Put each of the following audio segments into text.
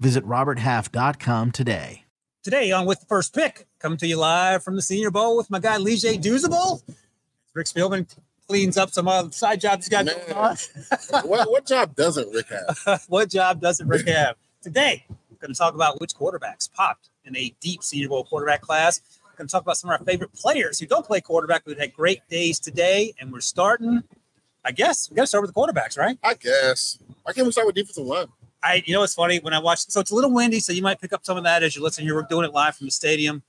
Visit RobertHalf.com today. Today on With the First Pick, coming to you live from the Senior Bowl with my guy Leger Douzable. Rick Spielman cleans up some other side jobs he's got Man. going on. what, what job doesn't Rick have? what job doesn't Rick have? Today, we're going to talk about which quarterbacks popped in a deep Senior Bowl quarterback class. We're going to talk about some of our favorite players who don't play quarterback, but had great days today. And we're starting, I guess, we got to start with the quarterbacks, right? I guess. Why can't we start with defensive line? I, you know, it's funny when I watch. So it's a little windy, so you might pick up some of that as you listen here. We're doing it live from the stadium,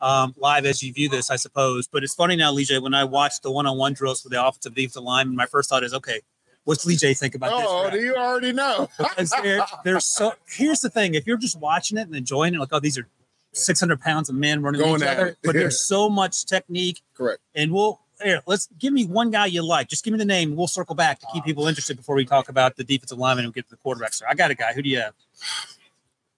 um, live as you view this, I suppose. But it's funny now, Leger, when I watch the one-on-one drills for the offensive defensive lineman, my first thought is, okay, what's Leger think about this? Oh, this? do you already know? Because they're so. Here's the thing: if you're just watching it and enjoying it, like, oh, these are 600 pounds of men running Going each other, it. but there's so much technique, Correct. and we'll. Here, let's give me one guy you like. Just give me the name. We'll circle back to keep people interested before we talk about the defensive lineman and we get to the quarterbacks. So I got a guy. Who do you have?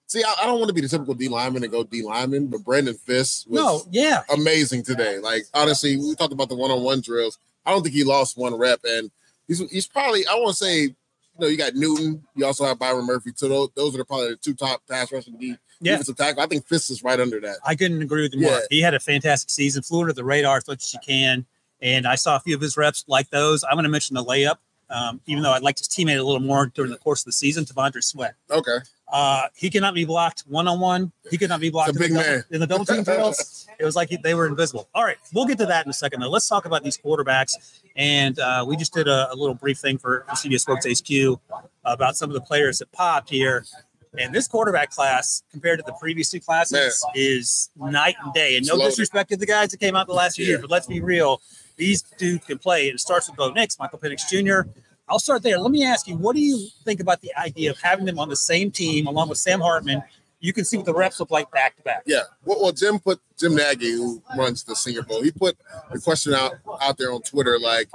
See, I, I don't want to be the typical D lineman and go D lineman, but Braden Fiske was No, yeah, amazing today. Like honestly, we talked about the one on one drills. I don't think he lost one rep, and he's he's probably I want to say, you know, you got Newton, you also have Byron Murphy. So those, those are probably the two top pass rushing D Yeah. defensive tackle. I think Fiske is right under that. I couldn't agree with him Yeah. more. He had a fantastic season, flew under the radar as much as you can. And I saw a few of his reps like those. I'm going to mention the layup, um, even though I'd like his teammate a little more during the course of the season, T'Vondre Sweat. Okay, Uh, he cannot be blocked one on one. He could not be blocked in, the double, man. in the double team drills. It was like he- they were invisible. All right, we'll get to that in a second. Though. Let's talk about these quarterbacks. And uh, we just did a, a little brief thing for, CBS Sports HQ about some of the players that popped here. And this quarterback class, compared to the previous two classes, is night and day. And no disrespect to the guys that came out the last few Yeah. years, but let's be real. These dudes can play. It starts with Bo Nix, Michael Penix Jr. I'll start there. Let me ask you, what do you think about the idea of having them on the same team along with Sam Hartman? You can see what the reps look like back to back. yeah. Well, well, Jim put Jim Nagy, who runs the Senior Bowl, he put the question out out there on Twitter, like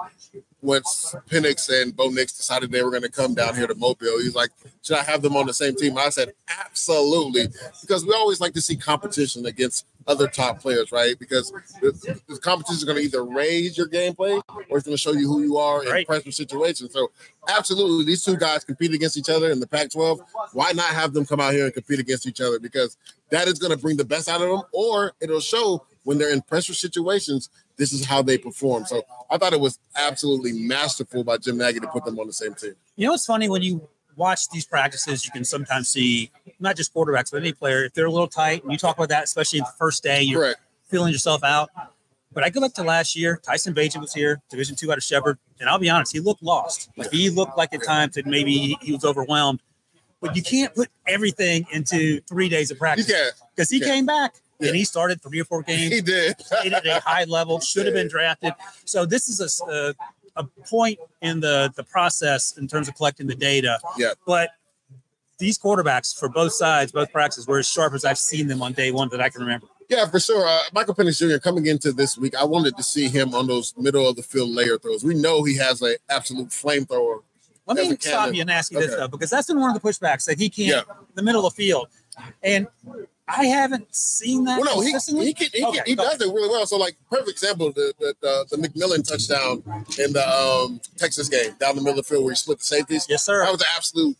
once Penix and Bo Nix decided they were going to come down here to Mobile, he's like, should I have them on the same team? I said, absolutely, because we always like to see competition against other top players, right? Because the, the competition is going to either raise your gameplay or it's going to show you who you are in Right. pressure situations. So, absolutely, these two guys compete against each other in the Pac-12. Why not have them come out here and compete against each other? Because that is going to bring the best out of them, or it'll show when they're in pressure situations. This is how they perform. So I thought it was absolutely masterful by Jim Nagy to put them on the same team. You know, it's funny when you watch these practices, you can sometimes see not just quarterbacks, but any player, if they're a little tight, and you talk about that, especially in the first day, you're Correct. feeling yourself out. But I go back to last year, Tyson Bagent was here, Division two out of Shepherd, and I'll be honest, he looked lost. Like he looked like at times that maybe he- was overwhelmed. But you can't put everything into three days of practice because he came back Yeah. and he started three or four games He did. at a high level, should have been drafted. So this is a point in the the process in terms of collecting the data. Yeah. But these quarterbacks for both sides, both practices, were as sharp as I've seen them on day one that I can remember. Yeah, for sure. Uh, Michael Penix Jr. coming into this week, I wanted to see him on those middle of the field layer throws. We know he has an absolute flamethrower. Let me stop you and ask you this Okay. though, because that's been one of the pushbacks that he can't Yeah. the middle of the field, and I haven't seen that. Well, no, he, he, can, he, Okay, can, he does it really well. So, like, perfect example, the the, the, the McMillan touchdown in the um, Texas game down the middle of the field where he split the safeties. Yes, sir. That was an absolute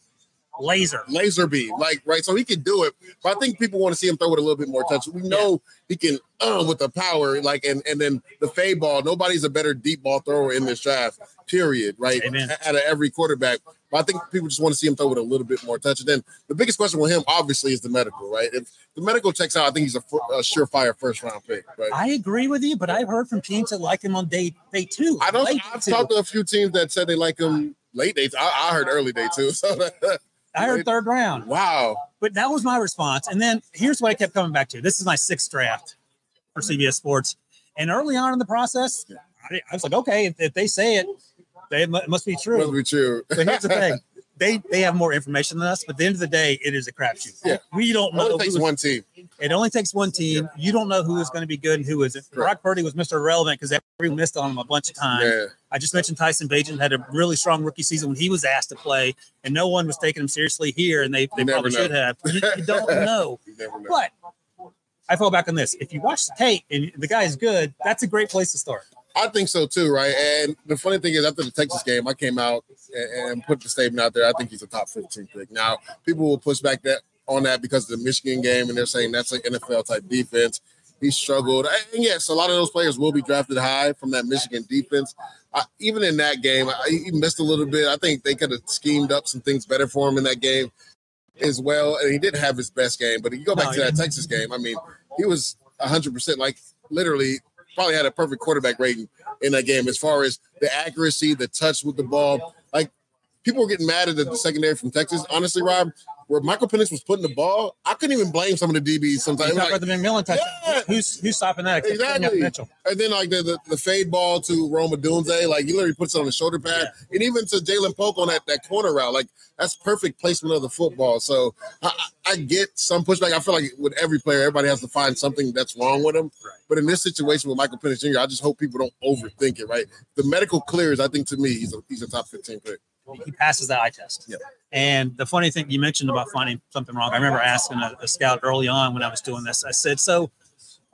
laser. laser beam, like right. So he can do it, but I think people want to see him throw it a little bit more touch. We know he can uh, with the power, like and and then the fade ball. Nobody's a better deep ball thrower in this draft. Period. Right. Amen. Out of every quarterback, but I think people just want to see him throw it a little bit more touch. And then the biggest question with him, obviously, is the medical. Right. If the medical checks out, I think he's a, fir- a surefire first round pick. Right. I agree with you, but I've heard from teams that like him on day day two. I don't. I've two. talked to a few teams that said they like him late days. I, I heard early day too. So I heard third round. wow. But that was my response. And then here's what I kept coming back to. This is my sixth draft for CBS Sports. And early on in the process, I, was like, okay, if, if they say it, they, it must be true. Must be true. But here's the thing they they have more information than us, but at the end of the day, it is a crapshoot. Yeah. we don't It know. only takes one team. It only takes one team. You don't know who is going to be good and who isn't. Correct. Brock Purdy was Mr. Irrelevant because everyone missed on him a bunch of times. Yeah. I just mentioned Tyson Bagent had a really strong rookie season when he was asked to play, and no one was taking him seriously here, and they, they never probably know. should have. You, you don't know. You know. But I fall back on this. If you watch the tape and the guy is good, that's a great place to start. I think so too, right? And the funny thing is, after the Texas game, I came out and, and put the statement out there. I think he's a top 15 pick. Now, people will push back that on that because of the Michigan game, and they're saying that's an NFL type defense. He struggled, and yes, a lot of those players will be drafted high from that Michigan defense. I, even in that game, I, he missed a little bit. I think they could have schemed up some things better for him in that game as well. And he didn't have his best game, but if you go back No, to that. Texas game, I mean, he was 100%, like literally probably had a perfect quarterback rating in that game as far as the accuracy, the touch with the ball. Like people were getting mad at the, secondary from Texas. Honestly, Rob, where Michael Penix was putting the ball, I couldn't even blame some of the DBs sometimes. You It was talk like- about the McMillan touch. Yeah. Who's who's stopping that? Exactly. And then like the, the, the fade ball to Rome Odunze, like he literally puts it on the shoulder pad, and even to Ja'Lynn Polk on that, that corner route, like that's perfect placement of the football. So I, I I get some pushback. I feel like with every player, everybody has to find something that's wrong with them. Right. But in this situation with Michael Penix Jr., I just hope people don't overthink it. Right, the medical clears. I think to me, he's a he's a top fifteen pick. He passes that eye test. Yep. And the funny thing you mentioned about finding something wrong, I remember asking a, a scout early on when I was doing this. I said, "So,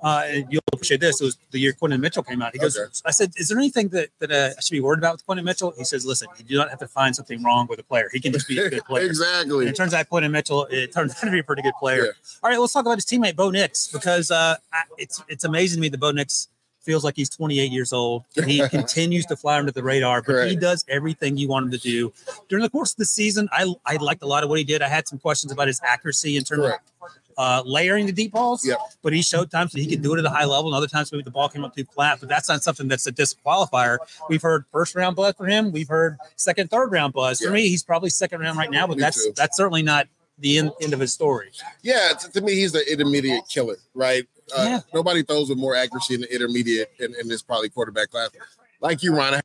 uh, you'll appreciate this. It was the year Quentin Mitchell came out. He goes, Okay. I said, is there anything that, that uh, I should be worried about with Quentin Mitchell? He says, listen, you do not have to find something wrong with a player. He can just be a good player. exactly. And it turns out Quentin Mitchell, it turns out to be a pretty good player. Yeah. All right, let's talk about his teammate Bo Nix because uh, I, it's it's amazing to me that Bo Nix feels like he's 28 years old. He continues to fly under the radar, but he does everything you want him to do. During the course of the season, I I liked a lot of what he did. I had some questions about his accuracy in terms Correct. of uh, layering the deep balls. Yep. But he showed times that he could do it at a high level, and other times maybe the ball came up too flat. But that's not something that's a disqualifier. We've heard first round buzz for him. We've heard second, third round buzz. For Yeah. me, he's probably second round right now, but Me that's too. that's certainly not the end, end of his story. Yeah, to, to me, he's the intermediate killer, right? Uh, Yeah. Nobody throws with more accuracy in the intermediate in, in this probably quarterback class. Like you, Ron, I have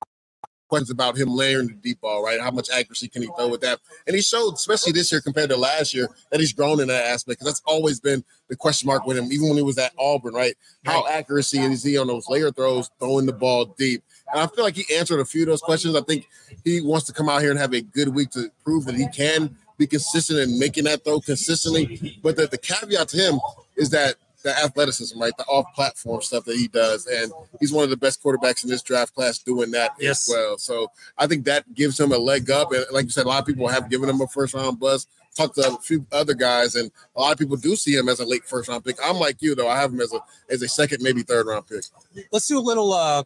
questions about him layering the deep ball, right? How much accuracy can he throw with that? And he showed, especially this year compared to last year, that he's grown in that aspect because that's always been the question mark with him, even when he was at Auburn, right? How accuracy is he on those layer throws, throwing the ball deep? And I feel like he answered a few of those questions. I think he wants to come out here and have a good week to prove that he can be consistent in making that throw consistently. But the, the caveat to him is that the athleticism, right? The off-platform stuff that he does, and he's one of the best quarterbacks in this draft class doing that Yes. as well. So I think that gives him a leg up. And like you said, a lot of people have given him a first-round buzz. Talked to a few other guys, and a lot of people do see him as a late first-round pick. I'm like you, though. I have him as a as a second, maybe third-round pick. Let's do a little uh,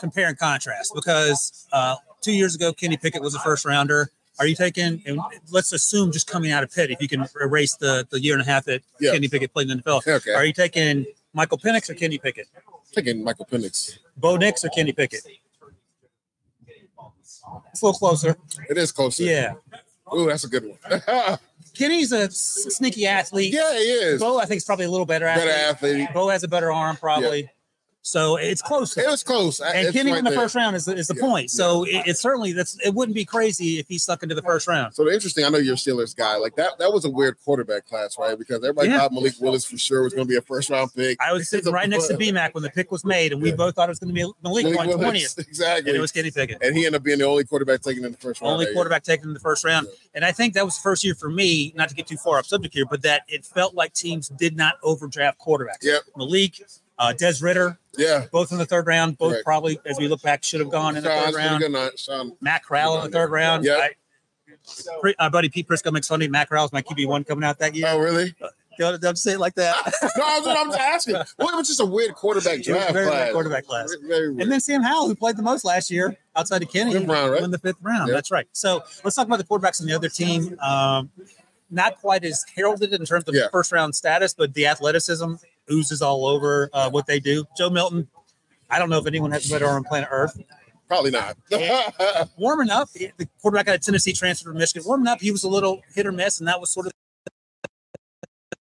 compare and contrast because uh, two years ago, Kenny Pickett was a first rounder. Are you taking, and let's assume just coming out of Pitt, if you can erase the, the year and a half that Yeah. Kenny Pickett played in the NFL, Okay, are you taking Michael Penix or Kenny Pickett? taking Michael Penix. Bo Nix or Kenny Pickett? It's a little closer. It is closer. Yeah. Ooh, that's a good one. yeah, Kenny's a sneaky athlete. Yeah, he is. Bo, I think, is probably a little better athlete. Better athlete. Bo has a better arm, probably. So it's close. It was close. and It's Kenny right in the there. first round is the, is the Yeah, point. So it, it's certainly that's it wouldn't be crazy if he stuck into the first round. So the interesting, I know you're a Steelers guy. Like that, that was a weird quarterback class, right? Because everybody Yeah. thought Malik Willis for sure was going to be a first round pick. I was sitting right next to BMAC when the pick was made, and we both thought it was going to be Malik, Malik going twentieth, exactly. and it was Kenny Pickett, and he ended up being the only quarterback taken in the first round. only that year. quarterback taken in the first round. And I think that was the first year for me, not to get too far off subject here, but that it felt like teams did not overdraft quarterbacks. Yep. Malik, uh, Des Ridder, Yeah. both in the third round, both Correct. probably, as we look back, should have gone in the Sean's third round. night. Sean. Matt Corral in the third round. I, Pri- our buddy Pete Prisco makes me. Matt Corral's my QB one coming out that year. Oh, really? Don't, don't say it like that. no, I'm just, asking. Well, it was just a weird quarterback draft very weird quarterback class. Very, very. And then Sam Howell, who played the most last year outside of Kenny, Fifth round, right? won the fifth round. Yep. That's right. So let's talk about the quarterbacks on the other team. Um, not quite as heralded in terms of Yeah. first round status, but the athleticism oozes all over uh, what they do. Joe Milton, I don't know if anyone has a better arm on planet Earth. Probably not. Warming up, the quarterback out of Tennessee transferred from Michigan. Warming up, he was a little hit or miss, and that was sort of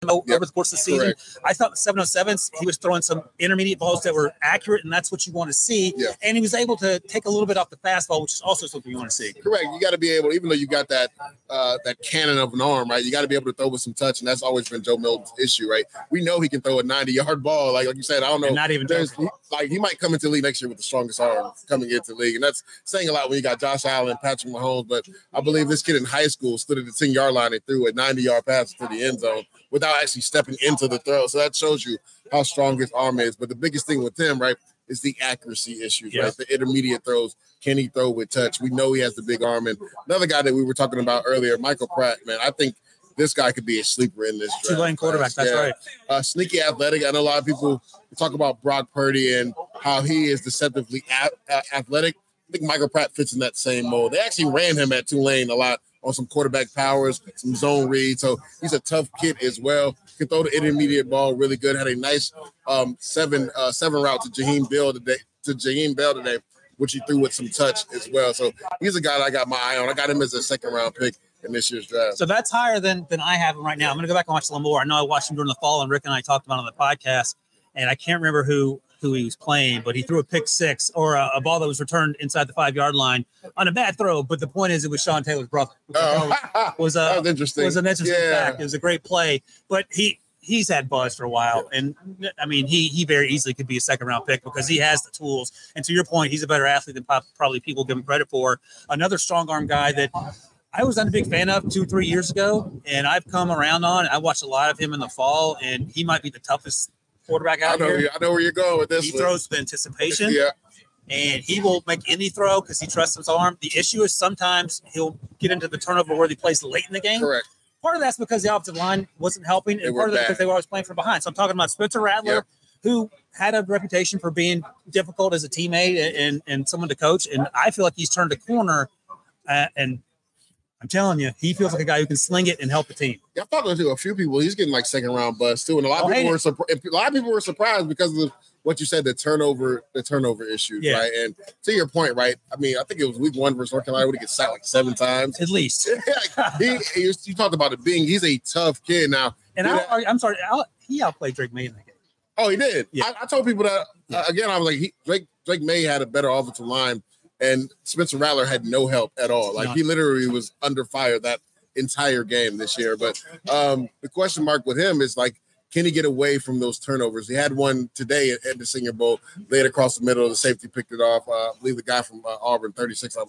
over Yep. the course of the season. Correct. I thought the 707s, he was throwing some intermediate balls that were accurate, and that's what you want to see. Yeah. And he was able to take a little bit off the fastball, which is also something you want to see. Correct. You got to be able, even though you got that uh, that cannon of an arm, right? You got to be able to throw with some touch, and that's always been Joe Milton's issue, right? We know he can throw a 90 yard ball, like like you said. I don't know. And not even There's he- like he might come into the league next year with the strongest arm coming into the league, and that's saying a lot when you got Josh Allen, Patrick Mahomes. But I believe this kid in high school stood at the 10 yard line and threw a 90 yard pass to the end zone without actually stepping into the throw. So that shows you how strong his arm is. But the biggest thing with him, right, is the accuracy issues, Yeah. right? The intermediate throws. Can he throw with touch? We know he has the big arm. And another guy that we were talking about earlier, Michael Pratt, man, I think this guy could be a sleeper in this. Tulane quarterback. That's Yeah. right. Uh, sneaky athletic. I know a lot of people talk about Brock Purdy and how he is deceptively a- a- athletic. I think Michael Pratt fits in that same mold. They actually ran him at Tulane a lot on some quarterback powers, some zone reads. So he's a tough kid as well. Can throw the intermediate ball really good. Had a nice um, seven uh, seven route to Jaheim Bell today. To Jaheim Bell today, which he threw with some touch as well. So he's a guy I got my eye on. I got him as a second round pick in this year's draft. So that's higher than than I have him right now. I'm going to go back and watch a little more. I know I watched him during the fall, and Rick and I talked about on the podcast, and I can't remember who who he was playing, but he threw a pick six or a, a ball that was returned inside the five yard line on a bad throw. But the point is, it was Sean Taylor's brother. Oh, was a that was interesting. was an interesting Yeah. fact. It was a great play, but he he's had buzz for a while, and I mean he he very easily could be a second round pick because he has the tools. And to your point, he's a better athlete than probably people give him credit for. Another strong arm guy that. I was not a big fan of two, three years ago, and I've come around on. I watched a lot of him in the fall, and he might be the toughest quarterback I out know, here. I know where you're going with this. He one. throws with anticipation Yeah, and he will make any throw because he trusts his arm. The issue is sometimes he'll get into the turnover worthy place late in the game. correct. Part of that's because the offensive line wasn't helping, and part of bad. because they were always playing from behind. So I'm talking about Spencer Rattler, Yep. who had a reputation for being difficult as a teammate and, and, and someone to coach. And I feel like he's turned a corner. Uh, and I'm telling you, he feels like a guy who can sling it and help the team. Yeah, I'm talking to a few people. He's getting like second round buzz too, and a lot of Oh, people were surprised. A lot of people were surprised because of what you said, the turnover, the turnover issues, Yeah. right? And to your point, right? I mean, I think it was week one versus North Carolina he gets sacked like seven times. At least. He, he, you talked about it being he's a tough kid now. And. I, I'm sorry, I, he outplayed Drake Maye in the game. Oh, he did. Yeah. I, I told people that Yeah. uh, again. I was like, he, Drake Drake Maye had a better offensive line, and Spencer Rattler had no help at all. Like he literally was under fire that entire game this year. But um, the question mark with him is like, can he get away from those turnovers? He had one today at, at the Senior Bowl, laid across the middle. of The safety picked it off. Uh, I believe the guy from uh, Auburn, 36. I'm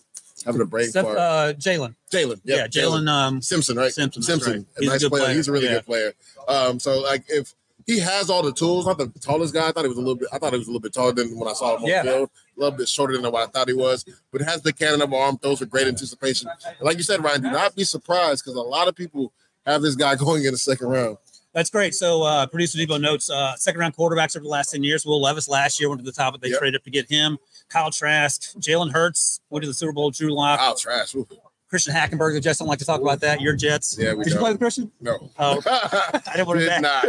having a brain Steph, fart. uh, Jalen. Jalen, Yeah, Jalen um, Simpson, right? Simpson, Simpson, right. a He's a nice good player. player. He's a really Yeah. good player. Um, so like if he has all the tools, not the tallest guy. I thought he was a little bit. I thought he was a little bit taller than when I saw him on Yeah. the field. A little bit shorter than what I thought he was, but has the cannon of arm, throws with great anticipation. And like you said, Ryan, do not be surprised because a lot of people have this guy going in the second round. That's great. So, uh, producer Debo notes uh, second round quarterbacks over the last 10 years. Will Levis last year went to the top, but they Yep. traded up to get him. Kyle Trask, Jalen Hurts went to the Super Bowl. Drew Lock, Wow, trash. Ooh, Christian Hackenberg. The Jets don't like to talk about that. Your Jets. Yeah, we Did you don't. play with Christian? No, Oh, I didn't want to did not.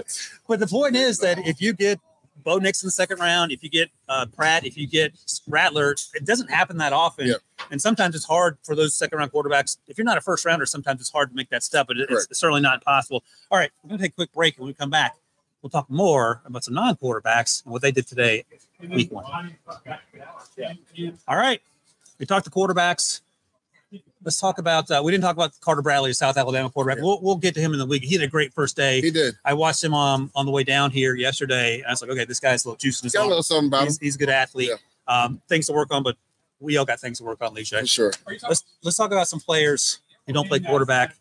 But the point is that if you get Bo Nix in the second round, if you get uh, Pratt, if you get Rattler, it doesn't happen that often. Yep. And sometimes it's hard for those second round quarterbacks. If you're not a first rounder, sometimes it's hard to make that step, but it- it's Correct. certainly not impossible. All right, we're going to take a quick break. And when we come back, we'll talk more about some non quarterbacks and what they did today, week one. All right, we talked to quarterbacks. Let's talk about. Uh, we didn't talk about Carter Bradley, South Alabama quarterback. Yeah. We'll, we'll get to him in the week. He had a great first day. He did. I watched him um, on the way down here yesterday. I was like, okay, this guy's a little juice in his Got a little something about him He's, he's a good athlete. Um, things to work on, but we all got things to work on, Leisha. sure. Let's let's talk about some players who don't play quarterback.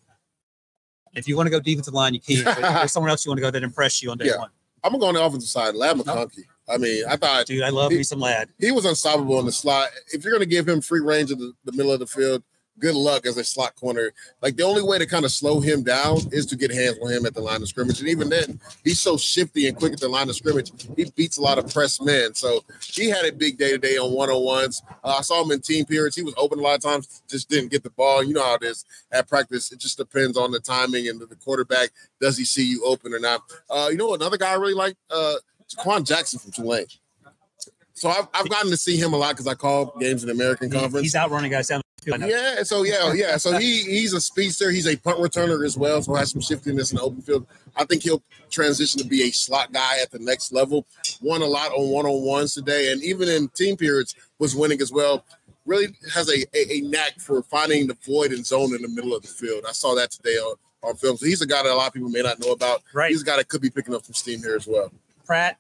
If you want to go defensive line, you can. But there's someone else you want to go that impress you on day Yeah. one. I'm gonna go on the offensive side. Ladd McConkey. I mean, I thought Dude, I love me some Ladd. he was unstoppable in the slot. If you're going to give him free range of the, the middle of the field, good luck as a slot corner. Like the only way to kind of slow him down is to get hands on him at the line of scrimmage. And even then, he's so shifty and quick at the line of scrimmage. He beats a lot of press men. So he had a big day today on one on ones. Uh, I saw him in team periods. He was open a lot of times, just didn't get the ball. You know how it is at practice. It just depends on the timing and the, quarterback. Does he see you open or not? Uh, you know, another guy I really like, uh, Quan Jackson from Tulane. So I've, I've gotten to see him a lot because I call games in the American Conference. he's outrunning guys down. Yeah, so yeah, yeah. So he he's a speedster. He's a punt returner as well. So has some shiftiness in the open field. I think he'll transition to be a slot guy at the next level. Won a lot on one on ones today, and even in team periods was winning as well. Really has a, a, a knack for finding the void and zone in the middle of the field. I saw that today on, on film. So he's a guy that a lot of people may not know about. Right. He's a guy that could be picking up some steam here as well. Pratt,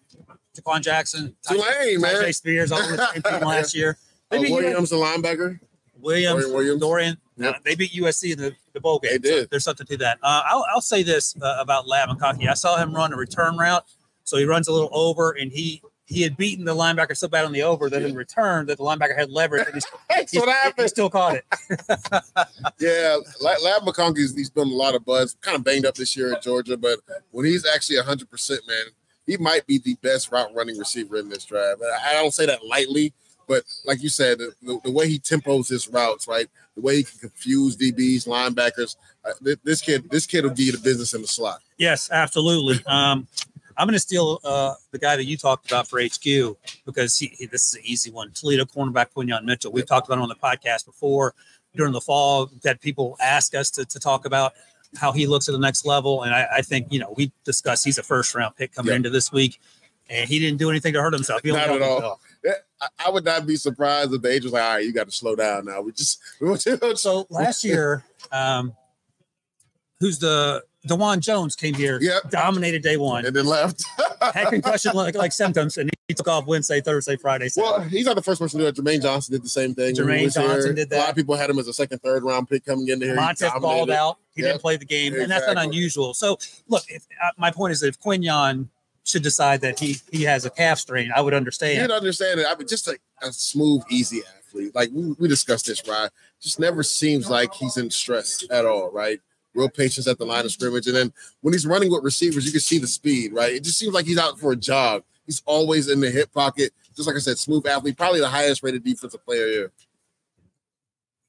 Jha'Quan Jackson, Tulane, man. Tyjae Spears, all the same team last year. Uh, Maybe Williams, the linebacker. Williams, Dorian Williams. Dorian. Yep. Uh, they beat USC in the, the bowl game. They so did. there's something to that. Uh, I'll, I'll say this uh, about Ladd McConkey. I saw him run a return route, so he runs a little over, and he he had beaten the linebacker so bad on the over that in return that the linebacker had leverage, and he's, That's he's, what he still caught it. Yeah, La- Ladd McConkey's he's been a lot of buzz. Kind of banged up this year at Georgia, but when he's actually 100, percent man, he might be the best route running receiver in this draft. I I don't say that lightly, but like you said, the, the, the way he tempos his routes, right, the way he can confuse DBs, linebackers. Uh, th- this kid, this kid will give you the business in the slot. Yes, absolutely. Um, I'm going to steal uh, the guy that you talked about for HQ because he, he- this is an easy one. Toledo cornerback Quinyon Mitchell. We've talked about him on the podcast before during the fall. That people ask us to, to talk about how he looks at the next level, and I, I think you know we discussed he's a first round pick coming Yeah. into this week, and he didn't do anything to hurt himself. He Not at all. himself. Yeah, I, would not be surprised if the agent was like, "All right, you got to slow down now." We just, we want to, So last year, um, who's the Dewan Jones came here, Yep. dominated day one. and then left. had concussion like, like symptoms, and he took off Wednesday, Thursday, Friday. Well, he's not the first person to do it. Jermaine Johnson did the same thing. Jermaine was here. Johnson did that. A lot of people had him as a second, third round pick coming into here. He Montez balled out. He Yep. didn't play the game, and that's not unusual. So, look, if, uh, my point is that if Quinyon should decide that he he has a calf strain, I would understand. didn't understand it. I mean, just like a smooth, easy athlete. Like we, we discussed this, right? Just never seems like he's in stress at all, right? Real patience at the line of scrimmage. And then when he's running with receivers, you can see the speed, right? It just seems like he's out for a jog. He's always in the hip pocket. Just like I said, smooth athlete, probably the highest rated defensive player here.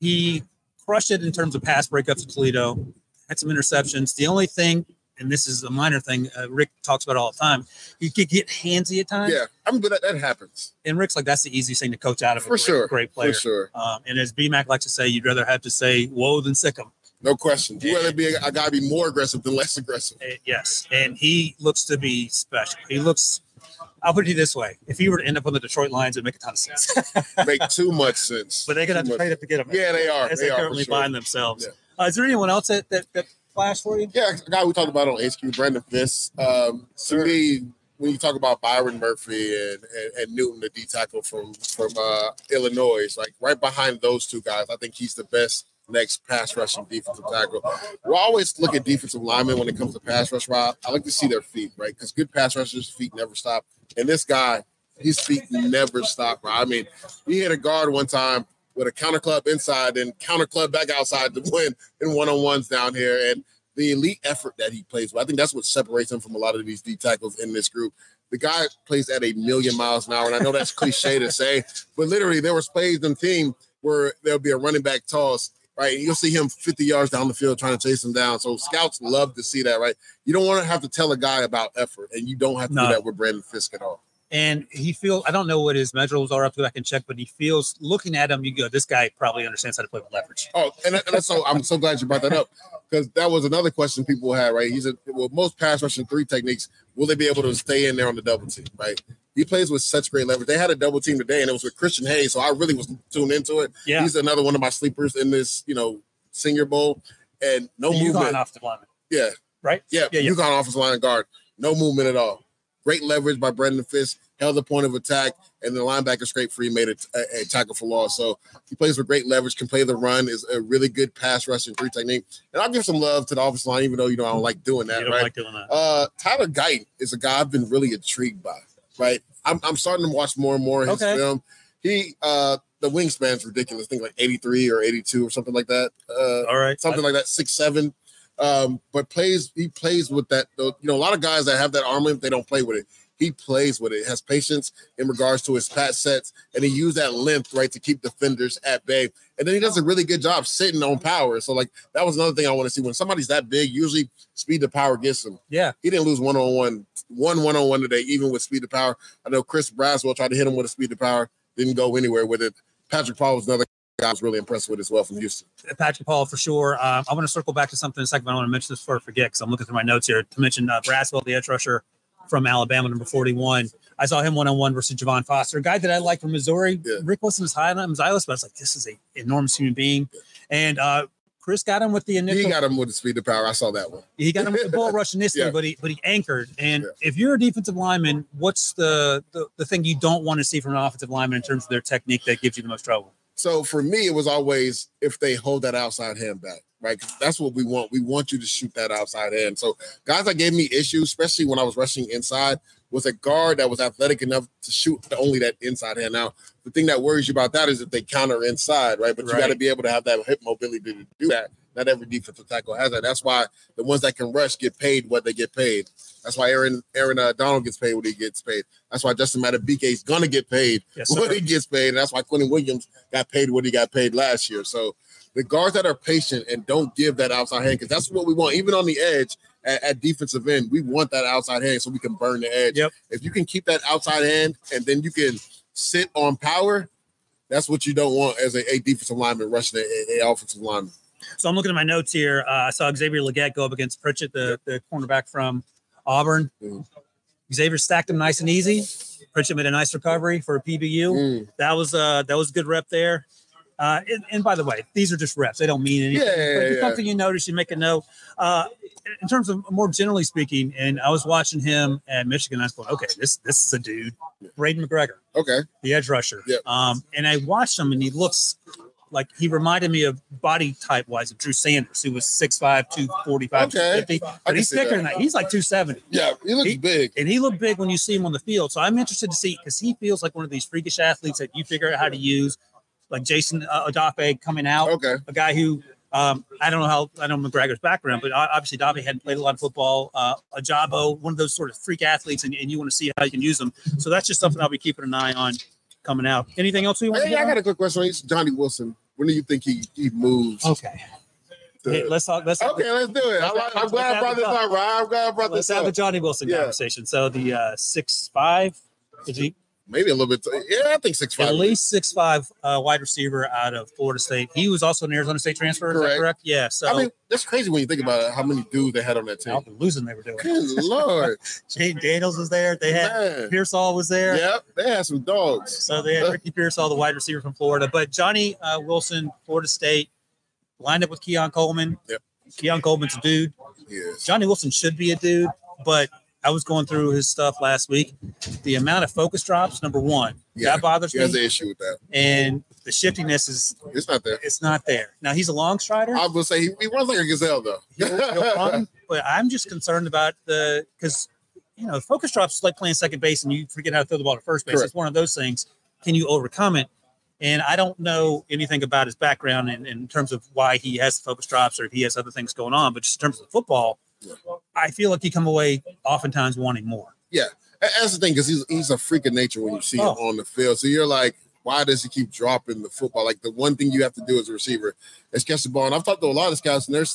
He crushed it in terms of pass breakups at Toledo. Had some interceptions. The only thing, and this is a minor thing, uh, Rick talks about all the time. He could get handsy at times, Yeah, I mean, but that, that happens and Rick's like that's the easiest thing to coach out of a for great, sure. great player. For sure. Um, and as BMAC likes to say, you'd rather have to say "whoa" than "sick 'em." No question. You rather be a, a guy be more aggressive than less aggressive. Uh, yes, and he looks to be special. He looks. I'll put it this way: if he were to end up on the Detroit Lions, it'd make a ton of sense. Make too much sense. but they're gonna have to much. trade up to get him. Yeah, they are. as They they, are, for currently sure. find themselves. Yeah. Uh, is there anyone else that that, that flashed for you? Yeah, a guy we talked about on HQ, Braden Fiske. Um, Sure. to me, when you talk about Byron Murphy and, and, and Newton, the D tackle from from uh, Illinois, like right behind those two guys, I think he's the best next pass rushing defensive tackle. We always look at defensive linemen when it comes to pass rush. Rob, I like to see their feet, right? Because good pass rushers' feet never stop. And this guy, his feet never stop. Right? I mean, he hit a guard one time with a counter club inside and counter club back outside to win in one on ones down here. And the elite effort that he plays with. I think that's what separates him from a lot of these D tackles in this group. The guy plays at a million miles an hour, and I know that's cliche to say, but literally there was plays in team where there'll be a running back toss, right? And you'll see him 50 yards down the field trying to chase him down. So scouts love to see that, right? You don't want to have to tell a guy about effort, and you don't have to No. do that with Braden Fiske at all. And he feels. I don't know what his measurables are. I have to go back and check. But he feels. Looking at him, you go. This guy probably understands how to play with leverage. Oh, and, and so I'm so glad you brought that up because that was another question people had, right? He's a well, most pass rushing three techniques, will they be able to stay in there on the double team, right? He plays with such great leverage. They had a double team today, and it was with Christian Haynes, so I really was tuned into it. Yeah. He's another one of my sleepers in this, you know, Senior Bowl, and no You movement. gone off the lineman, Yeah, right? yeah, Yeah, yeah. UConn offensive line guard, no movement at all. Great leverage by Braden Fiske, held the point of attack, and the linebacker scrape free made a, a, a tackle for loss. So he plays with great leverage, can play the run, is a really good pass rushing three technique. And I'll give some love to the offensive line, even though you know I don't like doing You that, don't right? like doing that. uh, Tyler Guyton is a guy I've been really intrigued by, right? I'm, I'm starting to watch more and more of his Okay. film. He uh the wingspan's ridiculous, I think like 83 or 82 or something like that. Uh All right. something like that, six seven. Um, but plays he plays with that. You know, a lot of guys that have that arm length, they don't play with it. He plays with it, has patience in regards to his pass sets, and he used that length right to keep defenders at bay. And then he does a really good job sitting on power. So like that was another thing I want to see. When somebody's that big, usually speed to power gets him. yeah. He didn't lose one on one, one one on one today, even with speed to power. I know Chris Braswell tried to hit him with a speed to power, didn't go anywhere with it. Patrick Paul was another I was really impressed with as well from Houston. Patrick Paul for sure. Um, I want to circle back to something in a second, but I want to mention this before I forget because I'm looking through my notes here to mention uh, Braswell, the edge rusher from Alabama, number 41. I saw him one on one versus Javon Foster, a guy that I like from Missouri. Yeah. Rick wasn't as high on him as I was, but I was like, this is a enormous human being. And uh, Chris got him with the initial. He got him with the speed of power. I saw that one. He got him with the ball rush initially, Yeah. but he but he anchored. And Yeah. if you're a defensive lineman, what's the, the the thing you don't want to see from an offensive lineman in terms of their technique that gives you the most trouble? So for me, it was always if they hold that outside hand back, right? that's what we want. We want you to shoot that outside hand. So guys that gave me issues, especially when I was rushing inside, was a guard that was athletic enough to shoot only that inside hand. Now, the thing that worries you about that is if they counter inside, right? But you got to be able to have that hip mobility to do that. Not every defensive tackle has that. That's why the ones that can rush get paid what they get paid. That's why Aaron Aaron uh, Donald gets paid what he gets paid. That's why Justin Madubuike is gonna get paid Yes, what he gets paid. And that's why Quinnen Williams got paid what he got paid last year. So the guards that are patient and don't give that outside hand, because that's what we want, even on the edge at, at defensive end, we want that outside hand so we can burn the edge. Yep. If you can keep that outside hand and then you can sit on power, that's what you don't want as a, a defensive lineman rushing a, a- offensive lineman. So I'm looking at my notes here. Uh, I saw Xavier Legette go up against Pritchett, the, the cornerback from Auburn. Mhm. Xavier stacked him nice and easy. Pritchett made a nice recovery for a PBU. Mm. That was uh that was a good rep there. Uh, and, and by the way, these are just reps; they don't mean anything. Yeah, but if yeah. something you notice, you make a note. Uh, in terms of more generally speaking, and I was watching him at Michigan. I was going, okay, this this is a dude, Braiden McGregor, Okay. the edge rusher. Yep. Um, and I watched him, and he looks like he reminded me of body type wise of Drew Sanders, who was 6'5", 245, Okay. 250. I can But he's thicker that. than that. He's like 270. Yeah, he looks He- big. And he looked big when you see him on the field. So I'm interested to see because he feels like one of these freakish athletes that you figure out how to use, like Jason uh, Odafe coming out, Okay. a guy who um, I don't know how I know McGregor's background, but obviously Odafe hadn't played a lot of football. Uh, Ojabo, one of those sort of freak athletes, and, and you want to see how you can use them. So that's just something I'll be keeping an eye on coming out. Anything else we want to Hey, I on? got a quick question. It's Johnny Wilson. When do you think he, he moves? Okay. Hey, let's talk. Let's okay, let's do it. I like, I'm glad I brought this up, Ryan. I'm glad I brought let's this have the up. Johnny Wilson Yeah. conversation. So the uh, six five is he Maybe a little bit. Yeah, I think six five. at least six five uh, wide receiver out of Florida State. He was also an Arizona State transfer. Is that Correct. correct? Yeah. So I mean, that's crazy when you think about it, how many dudes they had on that team. the losing they were doing. Good lord. Jayden Daniels was there. They had Man. Pearsall was there. Yep, they had some dogs. So they had Ricky Pearsall, the wide receiver from Florida. But Johnny uh, Wilson, Florida State, lined up with Keon Coleman. Yep. Keon Coleman's a dude. Yes. Johnny Wilson should be a dude, but I was going through his stuff last week. The amount of focus drops, number one, Yeah, that bothers He has an issue with that. And the shiftiness is It's not there. it's not there. Now he's a long strider. I will say he, he runs like a gazelle though. He'll, he'll run, but I'm just concerned about the because you know focus drops is like playing second base and you forget how to throw the ball to first base. Correct. It's one of those things. Can you overcome it? And I don't know anything about his background in, in terms of why he has focus drops or if he has other things going on. But just in terms of football. I feel like you come away oftentimes wanting more. Yeah, That's the thing, because he's he's a freak of nature when you see Oh. him on the field. So you're like, why does he keep dropping the football? Like the one thing you have to do as a receiver is catch the ball. And I've talked to a lot of scouts, and they're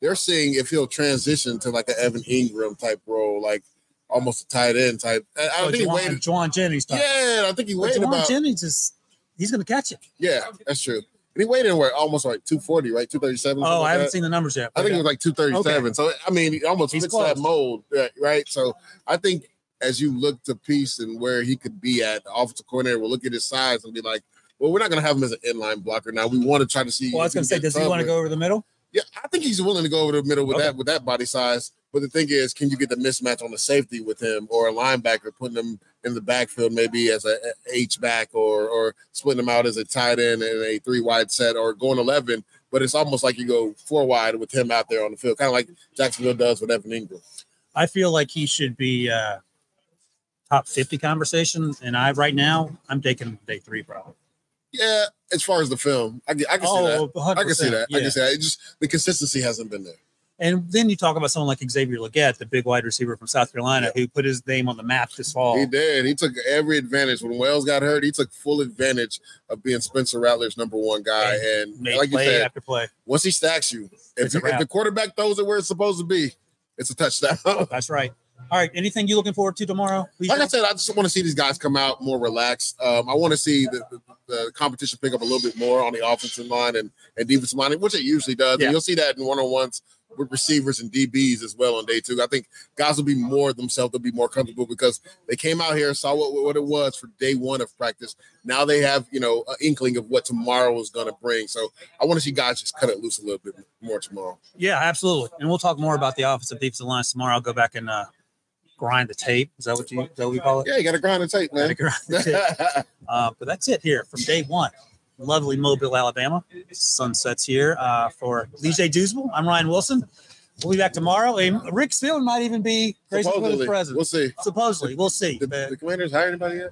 they're seeing if he'll transition to like an Evan Engram type role, like almost a tight end type. I, I Oh, think he Jauan, waited. Jauan Jennings. Type. Yeah, I think he But waited Jauan about. Jennings is he's going to catch it. Yeah, that's true. And he weighed in where almost like 240, right? 237. Oh, I haven't seen the numbers yet. I think it was like 237. So I mean, he almost He's fits close. that mold, right, right? So I think as you look to piece and where he could be at, the offensive coordinator will look at his size and be like, well, we're not going to have him as an inline blocker now. We want to try to see. well, I was going to say, does he want to go over the middle? Yeah, I think he's willing to go over the middle with Okay. that with that body size. But the thing is, can you get the mismatch on the safety with him or a linebacker putting him in the backfield maybe as a H back or or splitting him out as a tight end in a three wide set or going eleven? But it's almost like you go four wide with him out there on the field, kind of like Jacksonville does with Evan Engram. I feel like he should be uh, top 50 conversation. And I, right now, I'm taking him day three probably. Yeah, as far as the film, I, can- I can see that. 100%. I can see that. I Oh, can see that. It just the consistency hasn't been there. And then you talk about someone like Xavier Legette, the big wide receiver from South Carolina, who put his name on the map this fall. He did. He took every advantage when Wells got hurt. He took full advantage of being Spencer Rattler's number one guy. And Made like you said, after play. once he stacks you, if, if the quarterback throws it where it's supposed to be, it's a touchdown. That's right. All right. Anything you looking forward to tomorrow? Like I said, I just want to see these guys come out more relaxed. Um, I want to see the, the, the, competition pick up a little bit more on the offensive line and, and defensive line, which it usually does. Yeah. And you'll see that in one on ones with receivers and DBs as well on day two. I think guys will be more themselves, they'll be more comfortable because they came out here, and saw what, what it was for day one of practice. Now they have, you know, an inkling of what tomorrow is going to bring. So I want to see guys just cut it loose a little bit more tomorrow. Yeah, absolutely. And we'll talk more about the offensive defensive lines tomorrow. I'll go back and uh, grind the tape. Is that what you, is that what you call it? Yeah, you got to grind the tape, man. Grind the tape. uh, but that's it here from day one lovely Mobile, Alabama. Sunsets here uh, for DJ Douzable. I'm Ryan Wilson. We'll be back tomorrow. And Rick Spielman might even be the president. We'll see. Supposedly, we'll see. The, the Commanders hired anybody yet?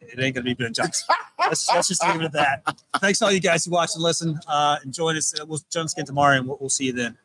It ain't gonna be Ben Johnson. let's, let's, just leave it at that. Thanks to all you guys who watched and listen. Uh, and join us. We'll jump again tomorrow, and we'll, we'll see you then.